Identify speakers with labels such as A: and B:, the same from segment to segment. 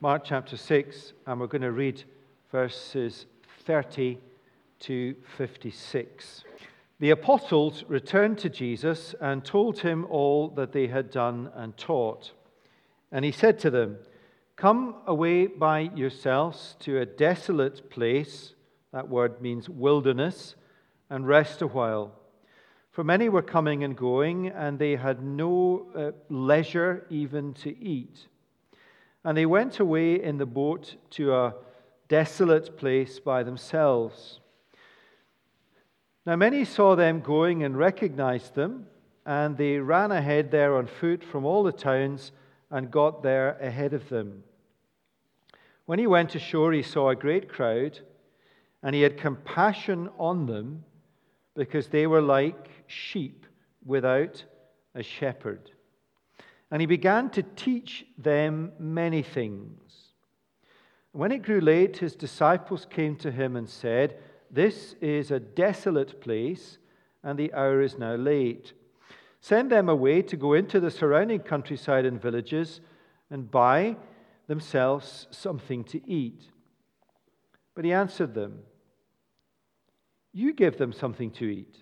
A: Mark chapter 6, and we're going to read verses 30 to 56. The apostles returned to Jesus and told him all that they had done and taught. And he said to them, Come away by yourselves to a desolate place, that word means wilderness, and rest a while. For many were coming and going, and they had no uh, leisure even to eat. And they went away in the boat to a desolate place by themselves. Now, many saw them going and recognized them, and they ran ahead there on foot from all the towns and got there ahead of them. When he went ashore, he saw a great crowd, and he had compassion on them because they were like sheep without a shepherd. And he began to teach them many things. When it grew late, his disciples came to him and said, This is a desolate place, and the hour is now late. Send them away to go into the surrounding countryside and villages and buy themselves something to eat. But he answered them, You give them something to eat.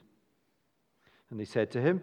A: And they said to him,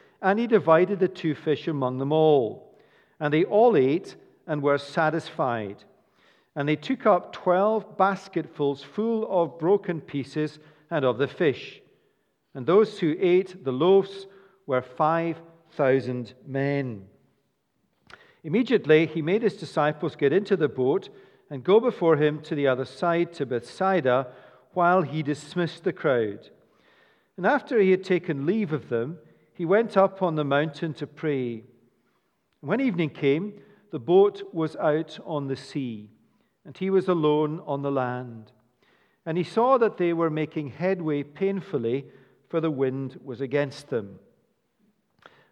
A: And he divided the two fish among them all. And they all ate and were satisfied. And they took up twelve basketfuls full of broken pieces and of the fish. And those who ate the loaves were five thousand men. Immediately, he made his disciples get into the boat and go before him to the other side, to Bethsaida, while he dismissed the crowd. And after he had taken leave of them, he went up on the mountain to pray. When evening came, the boat was out on the sea, and he was alone on the land. And he saw that they were making headway painfully, for the wind was against them.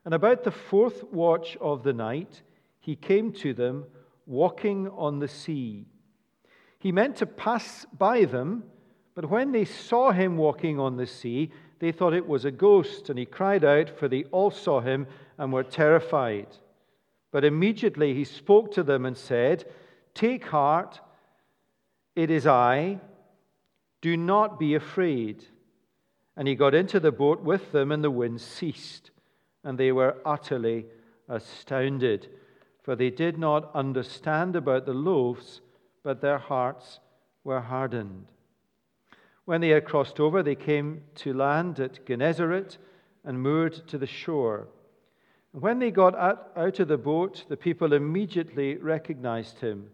A: And about the fourth watch of the night, he came to them walking on the sea. He meant to pass by them, but when they saw him walking on the sea, they thought it was a ghost, and he cried out, for they all saw him and were terrified. But immediately he spoke to them and said, Take heart, it is I, do not be afraid. And he got into the boat with them, and the wind ceased, and they were utterly astounded for they did not understand about the loaves, but their hearts were hardened. When they had crossed over, they came to land at Gennesaret and moored to the shore. And when they got out of the boat, the people immediately recognized him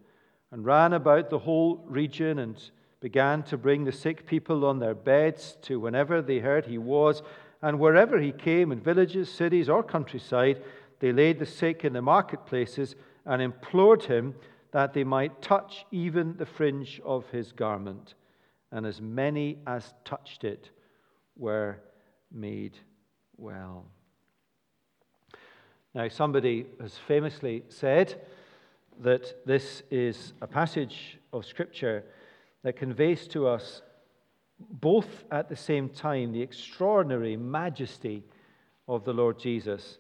A: and ran about the whole region and began to bring the sick people on their beds to whenever they heard he was. And wherever he came, in villages, cities, or countryside, they laid the sick in the marketplaces and implored him that they might touch even the fringe of his garment. And as many as touched it were made well. Now, somebody has famously said that this is a passage of Scripture that conveys to us both at the same time the extraordinary majesty of the Lord Jesus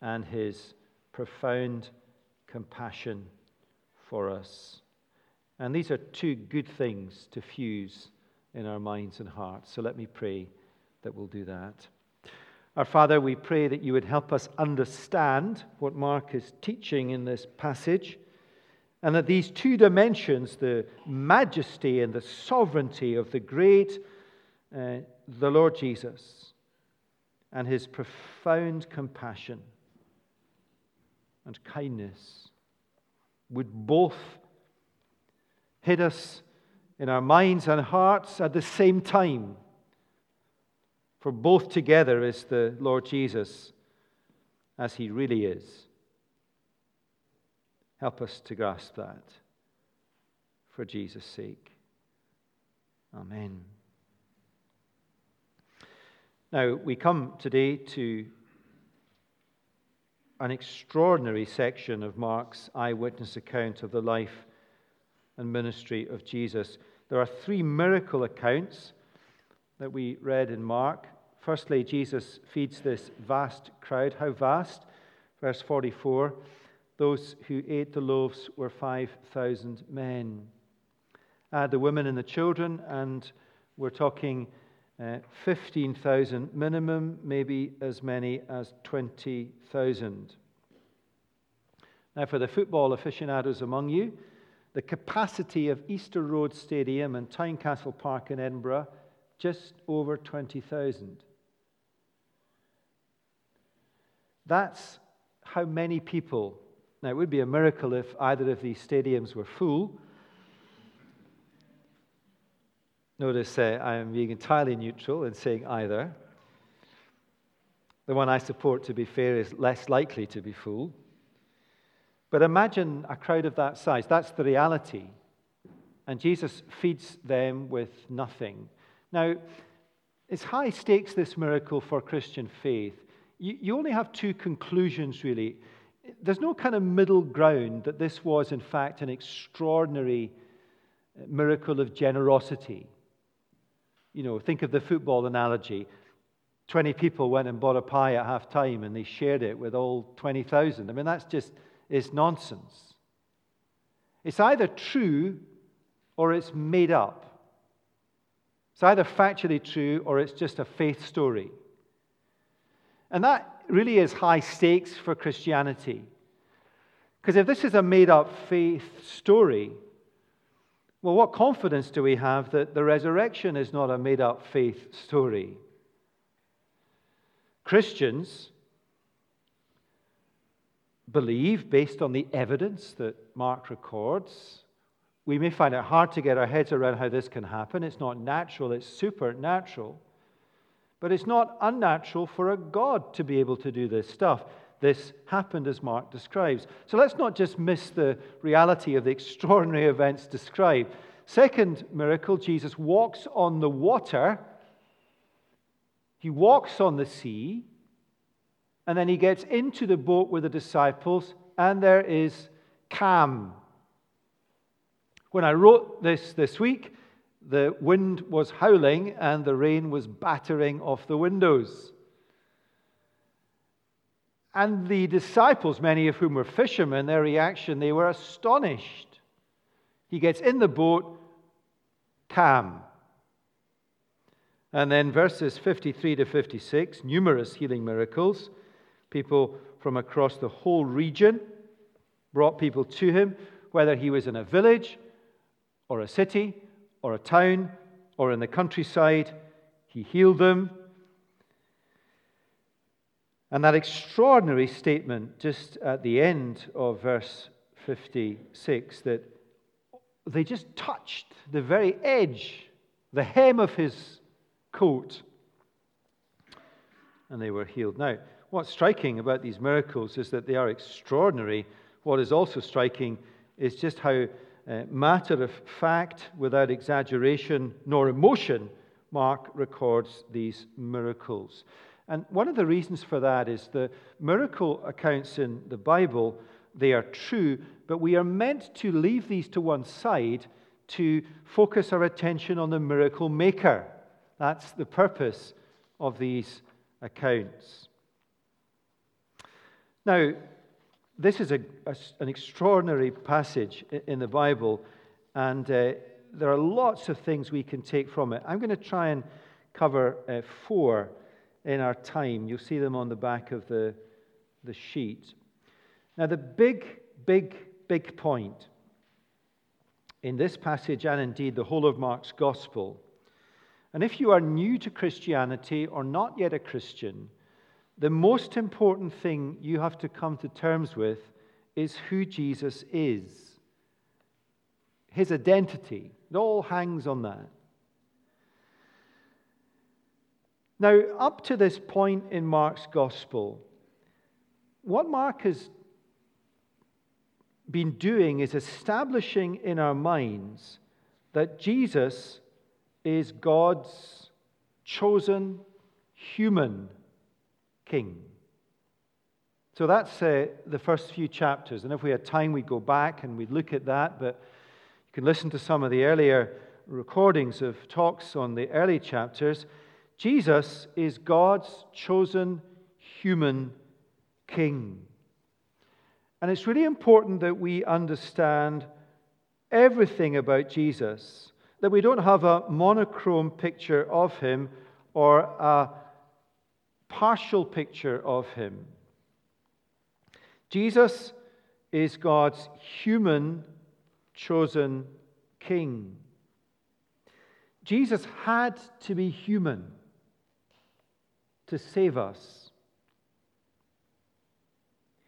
A: and his profound compassion for us. And these are two good things to fuse in our minds and hearts. So let me pray that we'll do that. Our Father, we pray that you would help us understand what Mark is teaching in this passage, and that these two dimensions, the majesty and the sovereignty of the great, uh, the Lord Jesus, and his profound compassion, and kindness would both hit us in our minds and hearts at the same time. For both together is the Lord Jesus as he really is. Help us to grasp that. for Jesus' sake. Amen. Now, we come today to an extraordinary section of Mark's eyewitness account of the life and ministry of Jesus. There are three miracle accounts that we read in Mark. Firstly, Jesus feeds this vast crowd. How vast? Verse 44 those who ate the loaves were 5,000 men. Add the women and the children, and we're talking uh, 15,000 minimum, maybe as many as 20,000. Now, for the football aficionados among you, the capacity of Easter Road Stadium and Tynecastle Park in Edinburgh, just over 20,000. That's how many people. Now, it would be a miracle if either of these stadiums were full, Notice uh, I am being entirely neutral in saying either. The one I support, to be fair, is less likely to be full. But imagine a crowd of that size. That's the reality. And Jesus feeds them with nothing. Now, it's high stakes, this miracle for Christian faith. You, you only have two conclusions, really. There's no kind of middle ground that this was, in fact, an extraordinary miracle of generosity. You know, think of the football analogy. 20 people went and bought a pie at half time and they shared it with all 20,000. I mean, that's just is nonsense. It's either true or it's made up. It's either factually true or it's just a faith story. And that really is high stakes for Christianity. Because if this is a made up faith story, well, what confidence do we have that the resurrection is not a made up faith story? Christians believe, based on the evidence that Mark records, we may find it hard to get our heads around how this can happen. It's not natural, it's supernatural. But it's not unnatural for a God to be able to do this stuff this happened as Mark describes. So let's not just miss the reality of the extraordinary events described. Second miracle, Jesus walks on the water, he walks on the sea, and then he gets into the boat with the disciples, and there is calm. When I wrote this this week, the wind was howling and the rain was battering off the windows. And the disciples, many of whom were fishermen, their reaction, they were astonished. He gets in the boat, calm. And then verses 53 to 56, numerous healing miracles. People from across the whole region brought people to him, whether he was in a village or a city or a town or in the countryside. He healed them. And that extraordinary statement just at the end of verse 56 that they just touched the very edge, the hem of his coat, and they were healed. Now, what's striking about these miracles is that they are extraordinary. What is also striking is just how uh, matter of fact, without exaggeration nor emotion, Mark records these miracles. And one of the reasons for that is the miracle accounts in the Bible, they are true, but we are meant to leave these to one side to focus our attention on the miracle maker. That's the purpose of these accounts. Now, this is a, a, an extraordinary passage in the Bible, and uh, there are lots of things we can take from it. I'm going to try and cover uh, four in our time. You'll see them on the back of the, the sheet. Now, the big, big, big point in this passage, and indeed the whole of Mark's gospel, and if you are new to Christianity or not yet a Christian, the most important thing you have to come to terms with is who Jesus is. His identity. It all hangs on that. Now, up to this point in Mark's gospel, what Mark has been doing is establishing in our minds that Jesus is God's chosen human king. So that's uh, the first few chapters. And if we had time, we'd go back and we'd look at that. But you can listen to some of the earlier recordings of talks on the early chapters. Jesus is God's chosen human king. And it's really important that we understand everything about Jesus, that we don't have a monochrome picture of him or a partial picture of him. Jesus is God's human chosen king. Jesus had to be human to save us.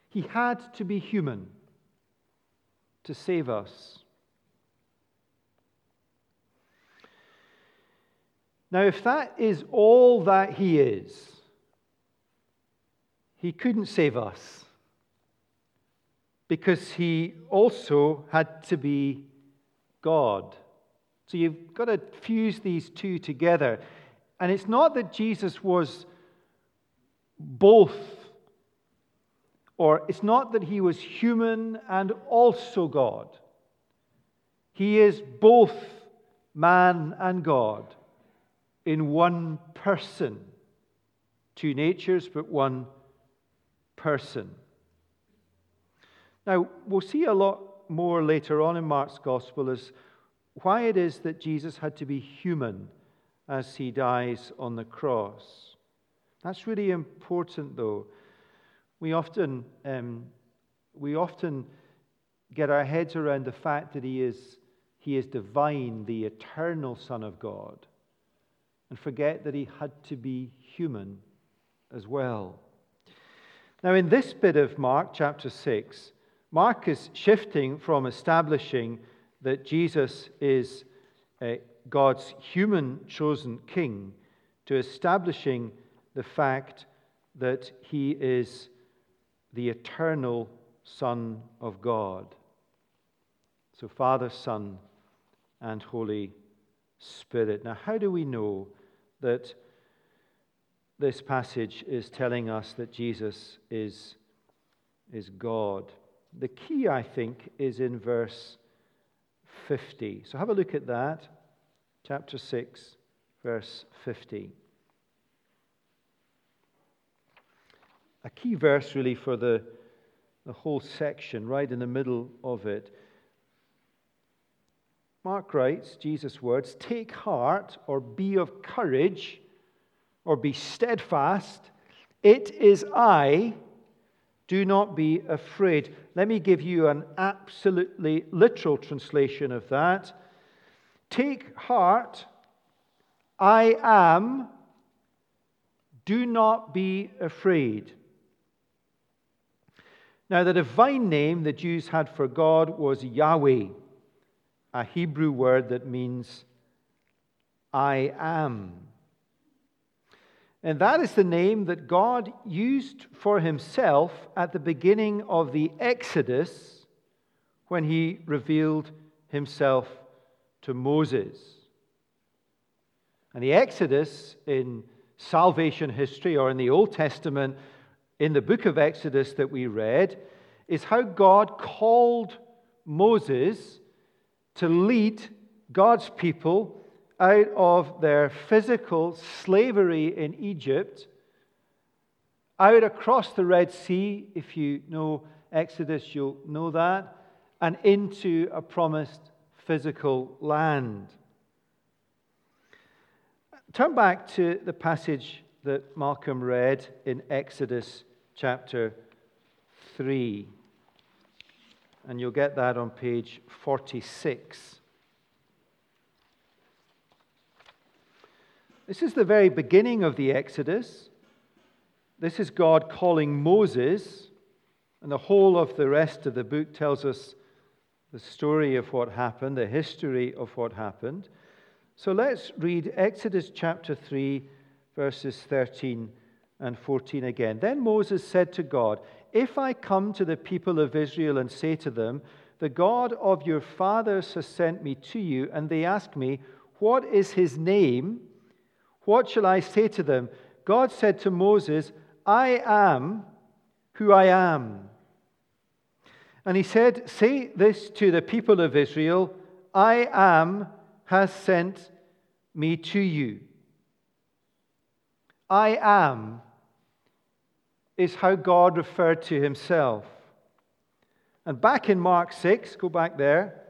A: He had to be human to save us. Now, if that is all that He is, He couldn't save us because He also had to be God. So you've got to fuse these two together. And it's not that Jesus was both or it's not that he was human and also God. He is both man and God in one person. Two natures, but one person. Now, we'll see a lot more later on in Mark's gospel as why it is that Jesus had to be human as he dies on the cross. That's really important, though we often, um, we often get our heads around the fact that he is, he is divine, the eternal Son of God, and forget that he had to be human as well. Now, in this bit of Mark chapter 6, Mark is shifting from establishing that Jesus is God's human chosen king to establishing the fact that he is the eternal Son of God. So, Father, Son, and Holy Spirit. Now, how do we know that this passage is telling us that Jesus is, is God? The key, I think, is in verse 50. So, have a look at that. Chapter 6, verse 50. a key verse, really, for the, the whole section, right in the middle of it. Mark writes, Jesus' words, take heart or be of courage or be steadfast. It is I. Do not be afraid. Let me give you an absolutely literal translation of that. Take heart. I am. Do not be afraid. Now, the divine name the Jews had for God was Yahweh, a Hebrew word that means I am. And that is the name that God used for himself at the beginning of the Exodus when he revealed himself to Moses. And the Exodus in salvation history or in the Old Testament in the book of Exodus that we read is how God called Moses to lead God's people out of their physical slavery in Egypt, out across the Red Sea. If you know Exodus, you'll know that, and into a promised physical land. Turn back to the passage that Malcolm read in Exodus chapter 3. And you'll get that on page 46. This is the very beginning of the Exodus. This is God calling Moses, and the whole of the rest of the book tells us the story of what happened, the history of what happened. So let's read Exodus chapter 3, verses 13 and 14 again. Then Moses said to God, If I come to the people of Israel and say to them, The God of your fathers has sent me to you, and they ask me, What is his name? What shall I say to them? God said to Moses, I am who I am. And he said, Say this to the people of Israel I am has sent me to you. I am is how God referred to himself. And back in Mark 6, go back there.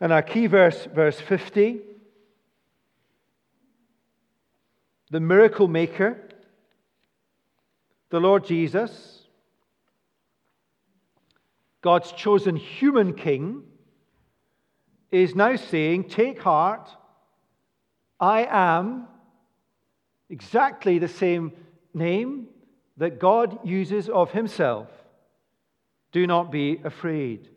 A: And our key verse, verse 50, the miracle maker, the Lord Jesus, God's chosen human king, is now saying, Take heart, I am exactly the same name that God uses of himself. Do not be afraid.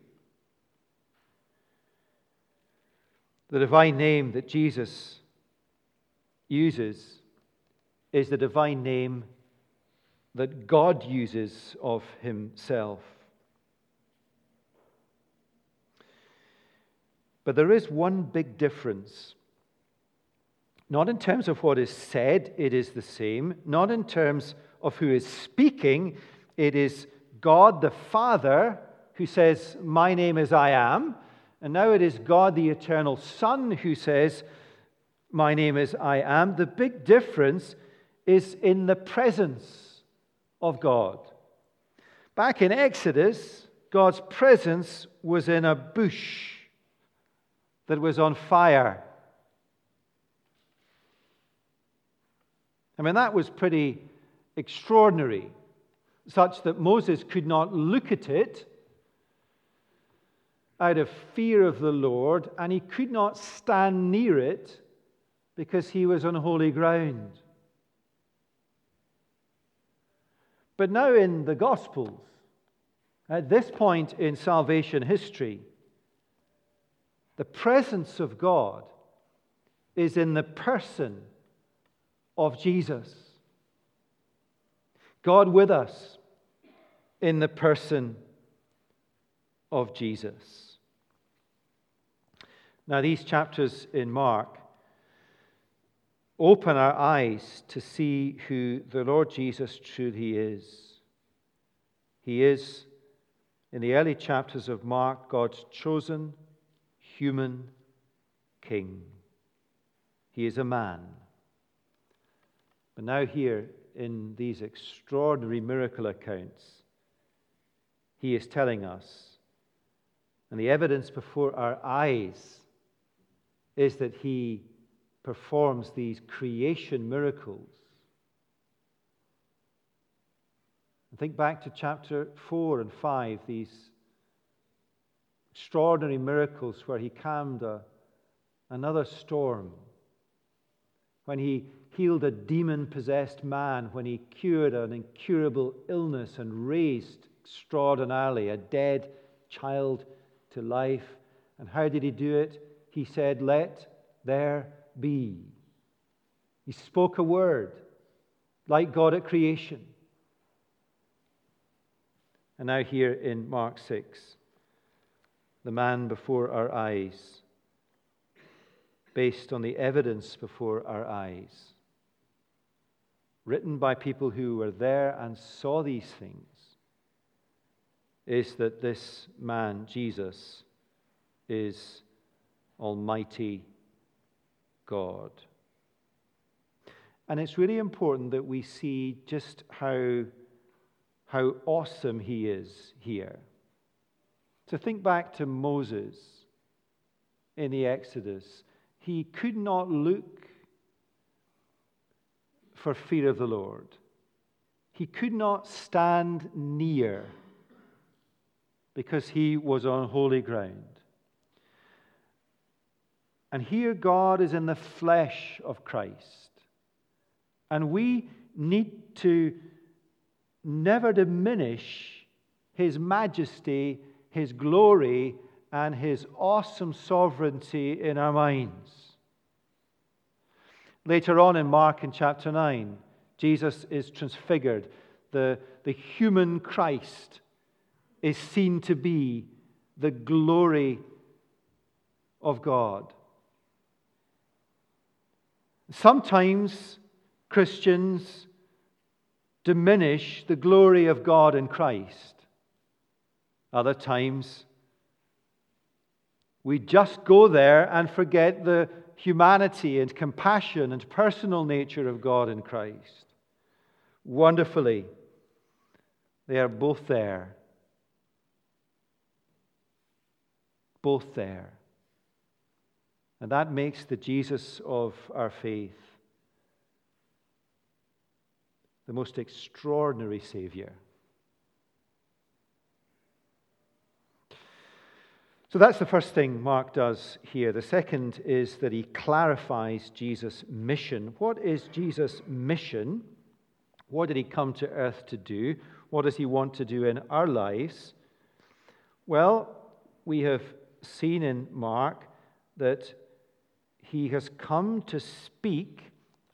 A: The divine name that Jesus uses is the divine name that God uses of himself. But there is one big difference not in terms of what is said, it is the same. Not in terms of who is speaking, it is God the Father who says, My name is I am. And now it is God the eternal Son who says, My name is I am. The big difference is in the presence of God. Back in Exodus, God's presence was in a bush that was on fire. I mean, that was pretty extraordinary, such that Moses could not look at it out of fear of the Lord, and he could not stand near it because he was on holy ground. But now in the Gospels, at this point in salvation history, the presence of God is in the person of Jesus. God with us in the person of Jesus. Now, these chapters in Mark open our eyes to see who the Lord Jesus truly is. He is, in the early chapters of Mark, God's chosen human king. He is a man. But now, here in these extraordinary miracle accounts, he is telling us, and the evidence before our eyes is that he performs these creation miracles. think back to chapter 4 and 5, these extraordinary miracles where he calmed a, another storm, when he healed a demon possessed man, when he cured an incurable illness and raised extraordinarily a dead child to life. And how did he do it? He said, Let there be. He spoke a word like God at creation. And now, here in Mark 6, the man before our eyes, based on the evidence before our eyes written by people who were there and saw these things, is that this man, Jesus, is Almighty God. And it's really important that we see just how, how awesome he is here. To think back to Moses in the Exodus, he could not look for fear of the Lord. He could not stand near because he was on holy ground. And here God is in the flesh of Christ. And we need to never diminish his majesty, his glory, and his awesome sovereignty in our minds. Later on in Mark in chapter 9, Jesus is transfigured. the, the human Christ, is seen to be the glory of God. Sometimes Christians diminish the glory of God in Christ. Other times, we just go there and forget the humanity and compassion and personal nature of God in Christ. Wonderfully, they are both there. Both there. And that makes the Jesus of our faith the most extraordinary Savior. So that's the first thing Mark does here. The second is that he clarifies Jesus' mission. What is Jesus' mission? What did he come to earth to do? What does he want to do in our lives? Well, we have seen in Mark that he has come to speak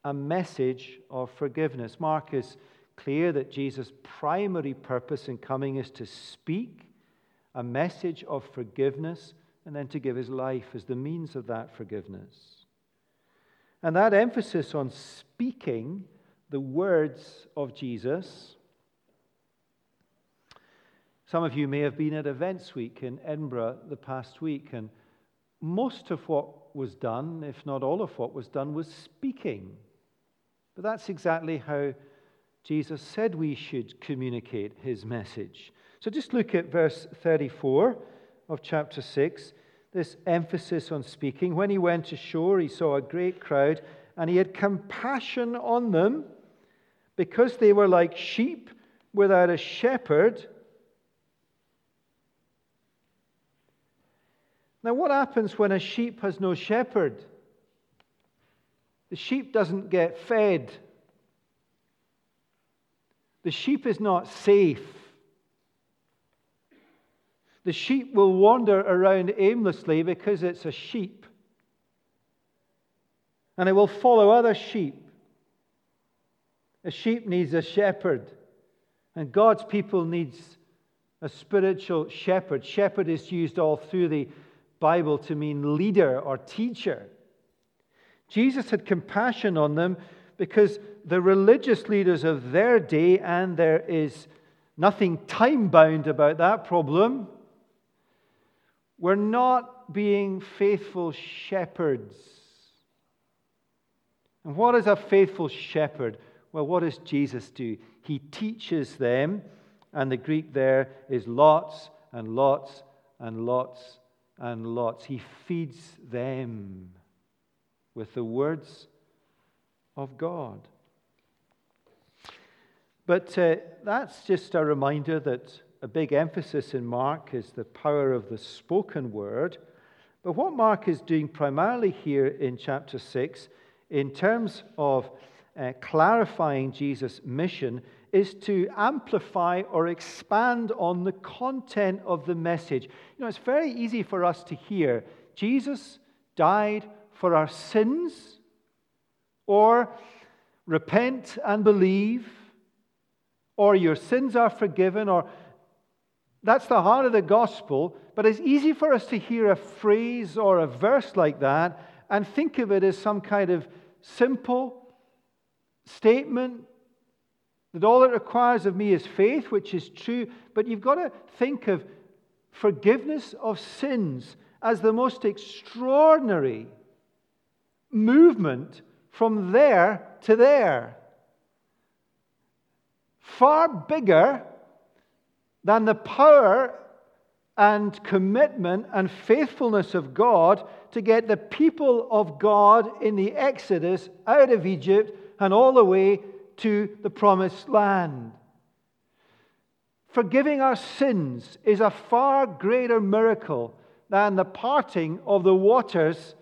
A: a message of forgiveness. Mark is clear that Jesus' primary purpose in coming is to speak a message of forgiveness and then to give his life as the means of that forgiveness. And that emphasis on speaking the words of Jesus. Some of you may have been at Events Week in Edinburgh the past week, and most of what was done, if not all of what was done, was speaking. But that's exactly how Jesus said we should communicate his message. So just look at verse 34 of chapter 6, this emphasis on speaking. When he went ashore, he saw a great crowd, and he had compassion on them because they were like sheep without a shepherd. Now, what happens when a sheep has no shepherd? The sheep doesn't get fed. The sheep is not safe. The sheep will wander around aimlessly because it's a sheep. And it will follow other sheep. A sheep needs a shepherd. And God's people needs a spiritual shepherd. Shepherd is used all through the Bible to mean leader or teacher. Jesus had compassion on them because the religious leaders of their day, and there is nothing time bound about that problem, were not being faithful shepherds. And what is a faithful shepherd? Well, what does Jesus do? He teaches them, and the Greek there is lots and lots and lots and lots. He feeds them with the words of God. But uh, that's just a reminder that a big emphasis in Mark is the power of the spoken word. But what Mark is doing primarily here in chapter 6, in terms of uh, clarifying Jesus' mission, is to amplify or expand on the content of the message. You know, it's very easy for us to hear Jesus died for our sins, or repent and believe, or your sins are forgiven, or that's the heart of the gospel. But it's easy for us to hear a phrase or a verse like that and think of it as some kind of simple statement that all it requires of me is faith, which is true. But you've got to think of forgiveness of sins as the most extraordinary movement from there to there. Far bigger than the power and commitment and faithfulness of God to get the people of God in the Exodus out of Egypt and all the way to the promised land. Forgiving our sins is a far greater miracle than the parting of the waters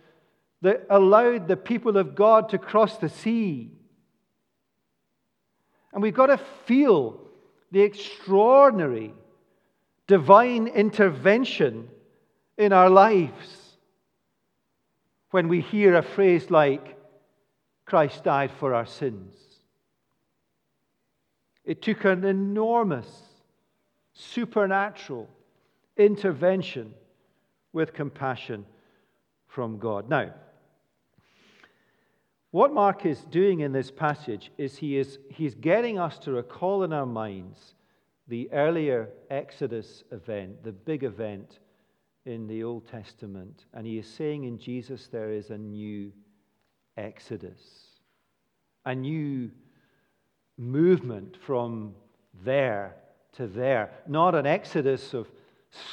A: that allowed the people of God to cross the sea. And we've got to feel the extraordinary divine intervention in our lives when we hear a phrase like, Christ died for our sins. It took an enormous supernatural intervention with compassion from God. Now, what Mark is doing in this passage is he is he's getting us to recall in our minds the earlier Exodus event, the big event in the Old Testament. And he is saying in Jesus there is a new Exodus, a new movement from there to there. Not an exodus of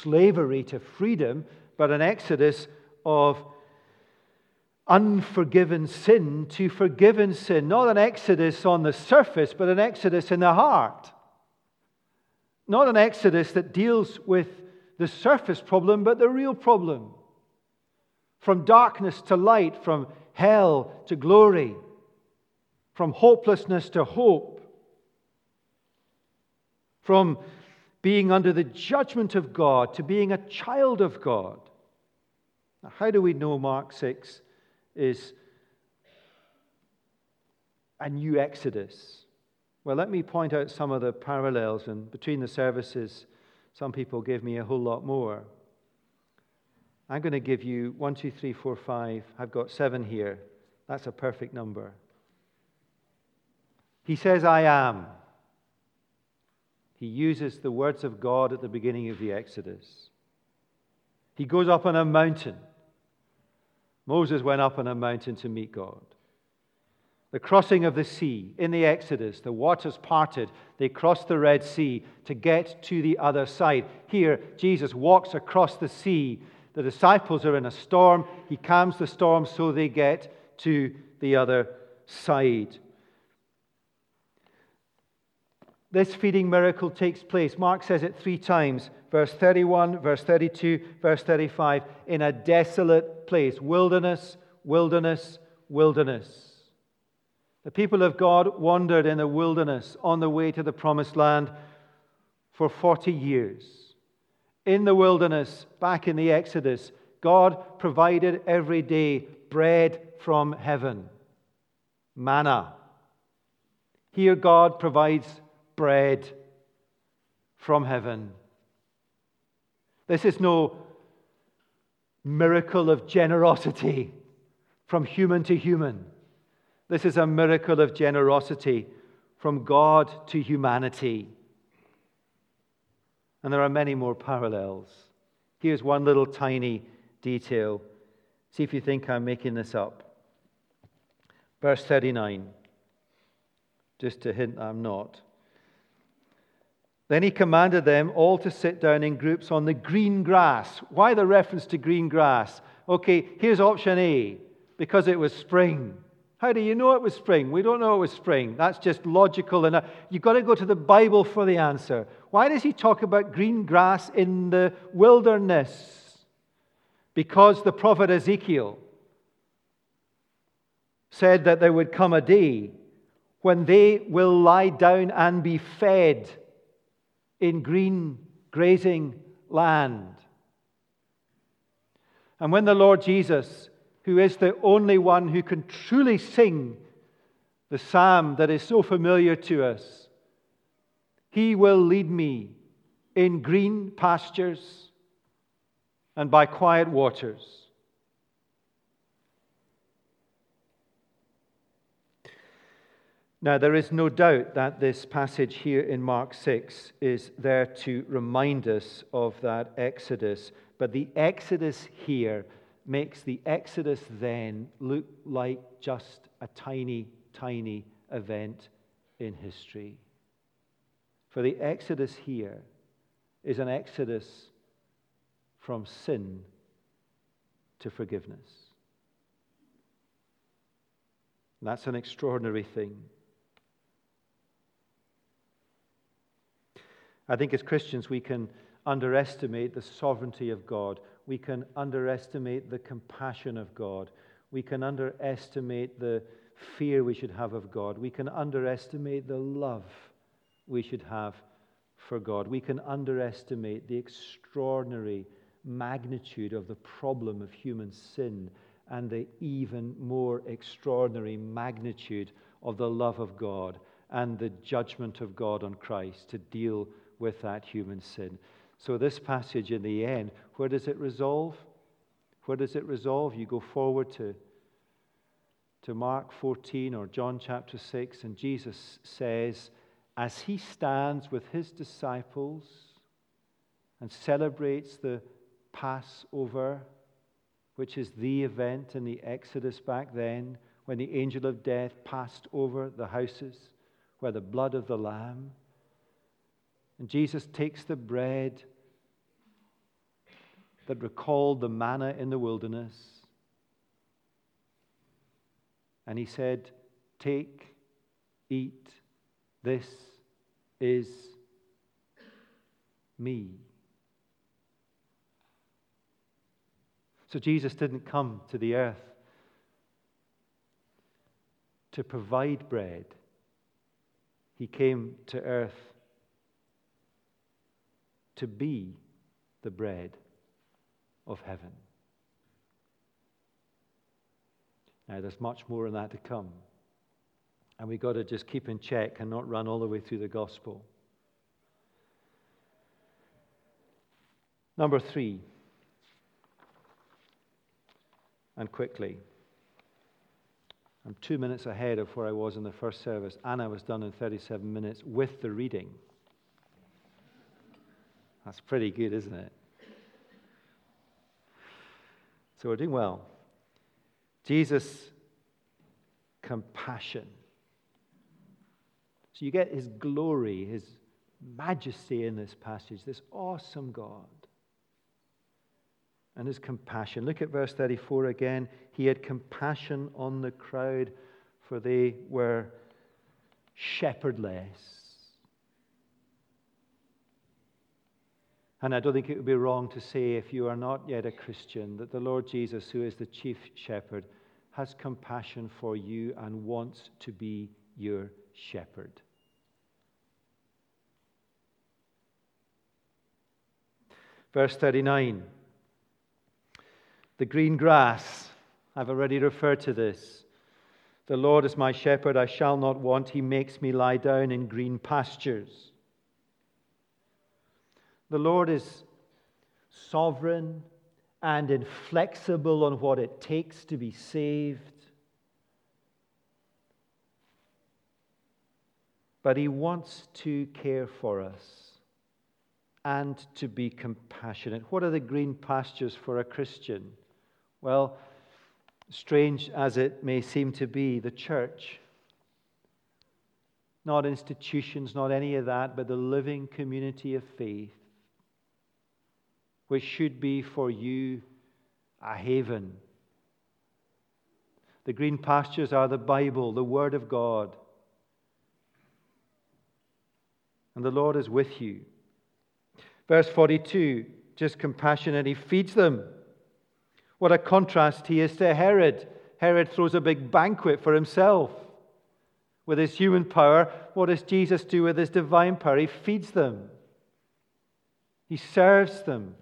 A: slavery to freedom, but an exodus of unforgiven sin to forgiven sin. Not an exodus on the surface, but an exodus in the heart. Not an exodus that deals with the surface problem, but the real problem. From darkness to light, from hell to glory, from hopelessness to hope, from being under the judgment of God to being a child of God. Now, how do we know Mark 6 is a new Exodus? Well, let me point out some of the parallels, and between the services, some people give me a whole lot more. I'm going to give you one, two, three, four, five. I've got seven here. That's a perfect number. He says, I am. He uses the words of God at the beginning of the Exodus. He goes up on a mountain. Moses went up on a mountain to meet God. The crossing of the sea in the Exodus, the waters parted. They crossed the Red Sea to get to the other side. Here, Jesus walks across the sea. The disciples are in a storm. He calms the storm so they get to the other side. This feeding miracle takes place. Mark says it three times verse 31, verse 32, verse 35 in a desolate place wilderness, wilderness, wilderness. The people of God wandered in the wilderness on the way to the promised land for 40 years. In the wilderness, back in the Exodus, God provided every day bread from heaven, manna. Here, God provides bread from heaven. This is no miracle of generosity from human to human. This is a miracle of generosity from God to humanity. And there are many more parallels. Here's one little tiny detail. See if you think I'm making this up. Verse 39, just to hint I'm not. Then he commanded them all to sit down in groups on the green grass. Why the reference to green grass? Okay, here's option A because it was spring. How do you know it was spring? We don't know it was spring. That's just logical. And you've got to go to the Bible for the answer. Why does he talk about green grass in the wilderness? Because the prophet Ezekiel said that there would come a day when they will lie down and be fed in green grazing land. And when the Lord Jesus who is the only one who can truly sing the psalm that is so familiar to us. He will lead me in green pastures and by quiet waters. Now, there is no doubt that this passage here in Mark 6 is there to remind us of that Exodus. But the Exodus here makes the Exodus then look like just a tiny, tiny event in history. For the Exodus here is an Exodus from sin to forgiveness. that's an extraordinary thing. I think as Christians, we can underestimate the sovereignty of God we can underestimate the compassion of God. We can underestimate the fear we should have of God. We can underestimate the love we should have for God. We can underestimate the extraordinary magnitude of the problem of human sin and the even more extraordinary magnitude of the love of God and the judgment of God on Christ to deal with that human sin. So, this passage in the end, where does it resolve? Where does it resolve? You go forward to, to Mark 14 or John chapter 6, and Jesus says, as he stands with his disciples and celebrates the Passover, which is the event in the Exodus back then, when the angel of death passed over the houses where the blood of the Lamb. And Jesus takes the bread that recalled the manna in the wilderness. And he said, Take, eat, this is me. So Jesus didn't come to the earth to provide bread, He came to earth to be the bread of heaven. Now, there's much more on that to come. And we've got to just keep in check and not run all the way through the gospel. Number three, and quickly. I'm two minutes ahead of where I was in the first service. Anna was done in 37 minutes with the reading. That's pretty good, isn't it? So we're doing well. Jesus' compassion. So you get his glory, his majesty in this passage, this awesome God. And his compassion. Look at verse 34 again. He had compassion on the crowd, for they were shepherdless. And I don't think it would be wrong to say, if you are not yet a Christian, that the Lord Jesus, who is the chief shepherd, has compassion for you and wants to be your shepherd. Verse 39 The green grass, I've already referred to this. The Lord is my shepherd, I shall not want. He makes me lie down in green pastures. The Lord is sovereign and inflexible on what it takes to be saved. But He wants to care for us and to be compassionate. What are the green pastures for a Christian? Well, strange as it may seem to be, the church. Not institutions, not any of that, but the living community of faith, which should be for you a haven. The green pastures are the Bible, the Word of God. And the Lord is with you. Verse 42 just compassionate, he feeds them. What a contrast he is to Herod. Herod throws a big banquet for himself. With his human power, what does Jesus do with his divine power? He feeds them, he serves them.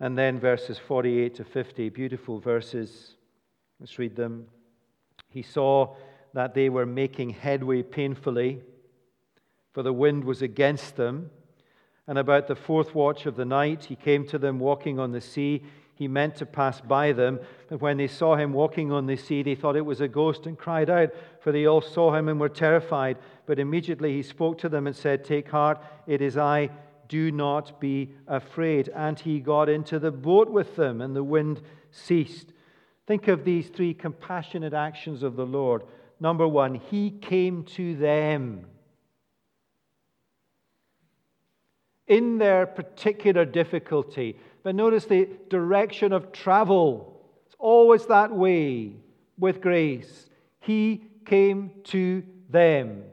A: And then verses 48 to 50, beautiful verses. Let's read them. He saw that they were making headway painfully for the wind was against them. And about the fourth watch of the night, he came to them walking on the sea. He meant to pass by them, but when they saw him walking on the sea, they thought it was a ghost and cried out, for they all saw him and were terrified. But immediately he spoke to them and said, Take heart, it is I, do not be afraid. And he got into the boat with them, and the wind ceased. Think of these three compassionate actions of the Lord. Number one, he came to them. in their particular difficulty. But notice the direction of travel. It's always that way with grace. He came to them.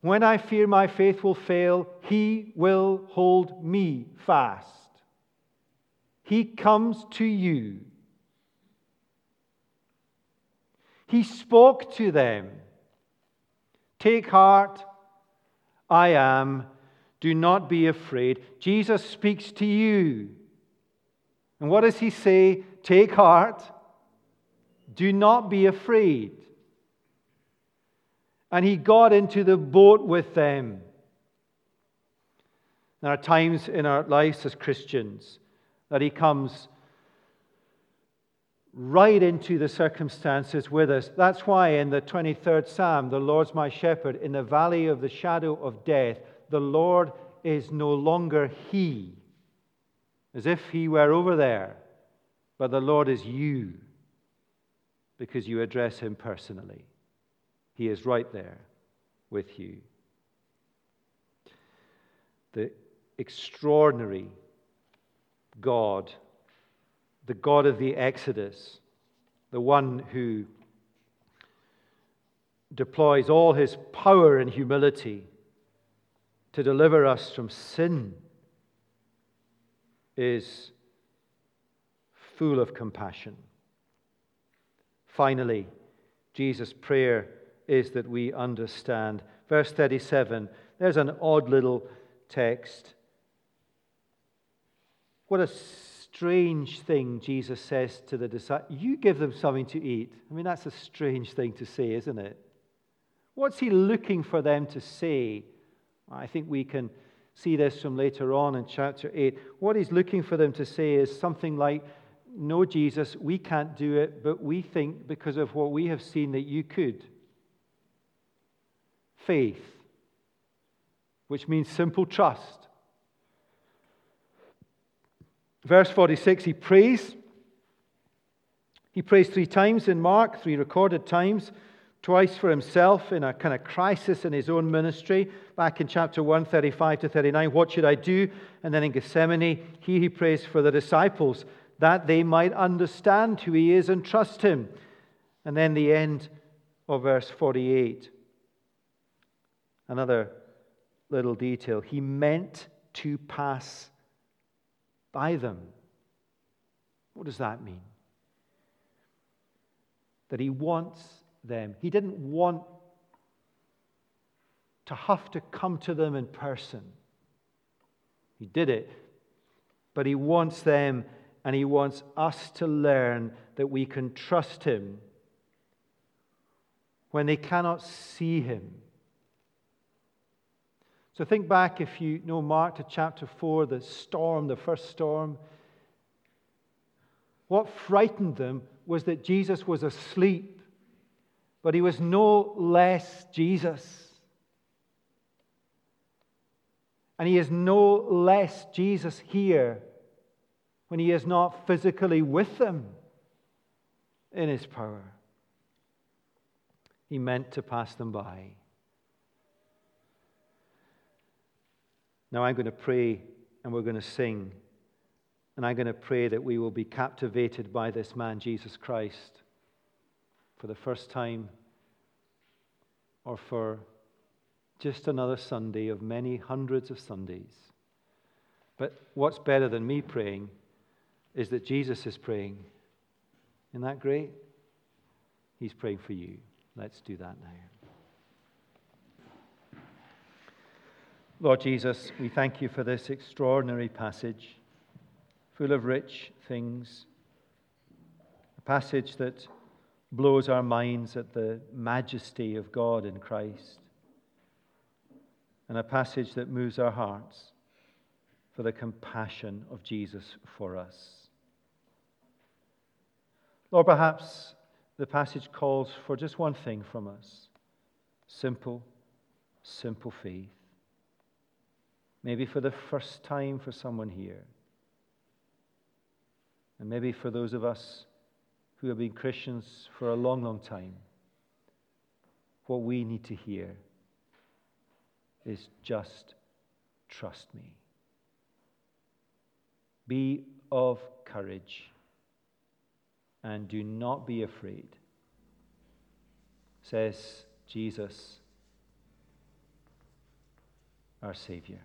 A: When I fear my faith will fail, He will hold me fast. He comes to you. He spoke to them. Take heart, I am do not be afraid. Jesus speaks to you. And what does he say? Take heart. Do not be afraid. And he got into the boat with them. There are times in our lives as Christians that he comes right into the circumstances with us. That's why in the 23rd Psalm, the Lord's my shepherd, in the valley of the shadow of death, the Lord is no longer he, as if he were over there, but the Lord is you because you address him personally. He is right there with you. The extraordinary God the God of the Exodus, the one who deploys all his power and humility to deliver us from sin, is full of compassion. Finally, Jesus' prayer is that we understand. Verse 37, there's an odd little text. What a strange thing Jesus says to the disciples. You give them something to eat. I mean, that's a strange thing to say, isn't it? What's he looking for them to say? I think we can see this from later on in chapter 8. What he's looking for them to say is something like, No, Jesus, we can't do it, but we think because of what we have seen that you could. Faith, which means simple trust. Verse 46, he prays. He prays three times in Mark, three recorded times, twice for himself in a kind of crisis in his own ministry. Back in chapter 1, 35 to 39, what should I do? And then in Gethsemane, he, he prays for the disciples that they might understand who he is and trust him. And then the end of verse 48. Another little detail. He meant to pass by them. What does that mean? That he wants them. He didn't want to have to come to them in person. He did it. But he wants them and he wants us to learn that we can trust him when they cannot see him so think back, if you know Mark, to chapter 4, the storm, the first storm. What frightened them was that Jesus was asleep, but he was no less Jesus. And he is no less Jesus here when he is not physically with them in his power. He meant to pass them by. Now I'm going to pray and we're going to sing. And I'm going to pray that we will be captivated by this man, Jesus Christ, for the first time or for just another Sunday of many hundreds of Sundays. But what's better than me praying is that Jesus is praying. Isn't that great? He's praying for you. Let's do that now. Lord Jesus, we thank you for this extraordinary passage, full of rich things. A passage that blows our minds at the majesty of God in Christ, and a passage that moves our hearts for the compassion of Jesus for us. Lord, perhaps the passage calls for just one thing from us simple, simple faith. Maybe for the first time for someone here. And maybe for those of us who have been Christians for a long, long time. What we need to hear is just trust me. Be of courage and do not be afraid, says Jesus, our Savior.